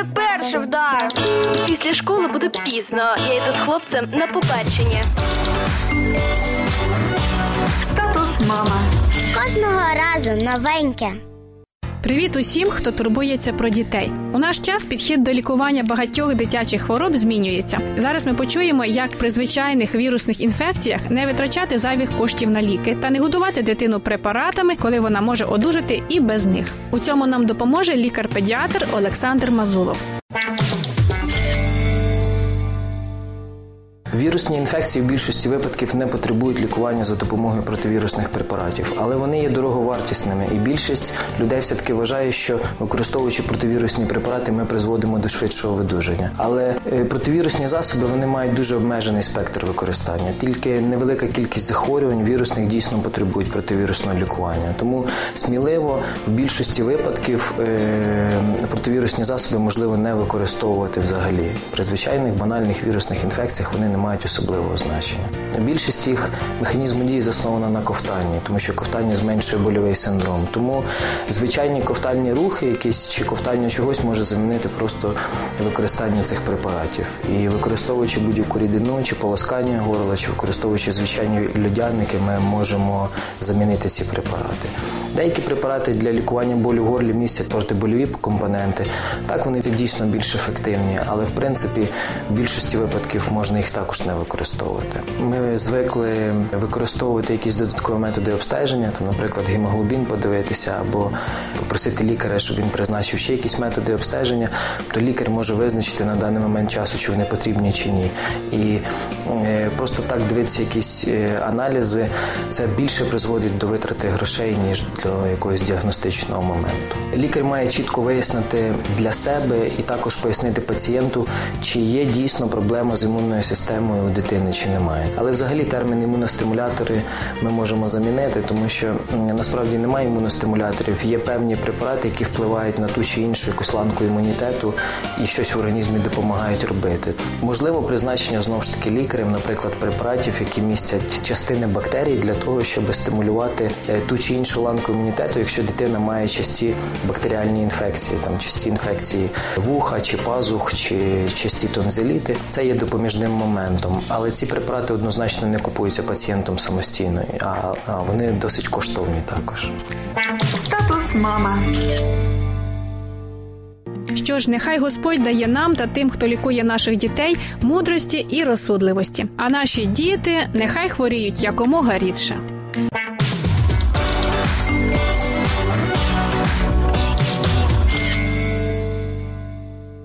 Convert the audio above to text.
мене перший вдар. Після школи буде пізно. Я йду з хлопцем на побачення. Статус мама. Кожного разу новеньке. Привіт усім, хто турбується про дітей. У наш час підхід до лікування багатьох дитячих хвороб змінюється. Зараз ми почуємо, як при звичайних вірусних інфекціях не витрачати зайвих коштів на ліки та не годувати дитину препаратами, коли вона може одужати і без них. У цьому нам допоможе лікар-педіатр Олександр Мазулов. Вірусні інфекції в більшості випадків не потребують лікування за допомогою противірусних препаратів, але вони є дороговартісними, і більшість людей все-таки вважає, що використовуючи противірусні препарати, ми призводимо до швидшого видужання. Але е, противірусні засоби вони мають дуже обмежений спектр використання. Тільки невелика кількість захворювань вірусних дійсно потребують противірусного лікування. Тому сміливо в більшості випадків е, противірусні засоби можливо не використовувати взагалі. При звичайних банальних вірусних інфекціях вони не мають особливого значення. Більшість їх механізму дії заснована на ковтанні, тому що ковтання зменшує больовий синдром. Тому звичайні ковтальні рухи, якісь чи ковтання чогось може замінити просто використання цих препаратів. І використовуючи будь-яку рідину, чи полоскання горла, чи використовуючи звичайні льодяники, ми можемо замінити ці препарати. Деякі препарати для лікування болю в горлі містять протибольові компоненти. Так вони дійсно більш ефективні, але в принципі в більшості випадків можна їх також не використовувати. Ми звикли використовувати якісь додаткові методи обстеження, там, наприклад, гемоглобін подивитися або попросити лікаря, щоб він призначив ще якісь методи обстеження, то лікар може визначити на даний момент часу, чи вони потрібні чи ні. І е, просто так дивитися якісь е, аналізи, це більше призводить до витрати грошей, ніж до якогось діагностичного моменту. Лікар має чітко вияснити для себе і також пояснити пацієнту, чи є дійсно проблема з імунною системою у дитини, чи немає. Але взагалі термін імуностимулятори ми можемо замінити, тому що насправді немає імуностимуляторів. Є певні препарати, які впливають на ту чи іншу якусь ланку імунітету і щось в організмі допомагають робити. Можливо, призначення знову ж таки лікарем, наприклад, препаратів, які містять частини бактерій для того, щоб стимулювати е, ту чи іншу ланку імунітету, якщо дитина має часті бактеріальні інфекції, там часті інфекції вуха чи пазух, чи часті тонзиліти. Це є допоміжним моментом. Але ці препарати однозначно не купуються пацієнтом самостійно, а, а вони досить коштовні також. Статус мама. Що ж, нехай Господь дає нам та тим, хто лікує наших дітей, мудрості і розсудливості. А наші діти нехай хворіють якомога рідше.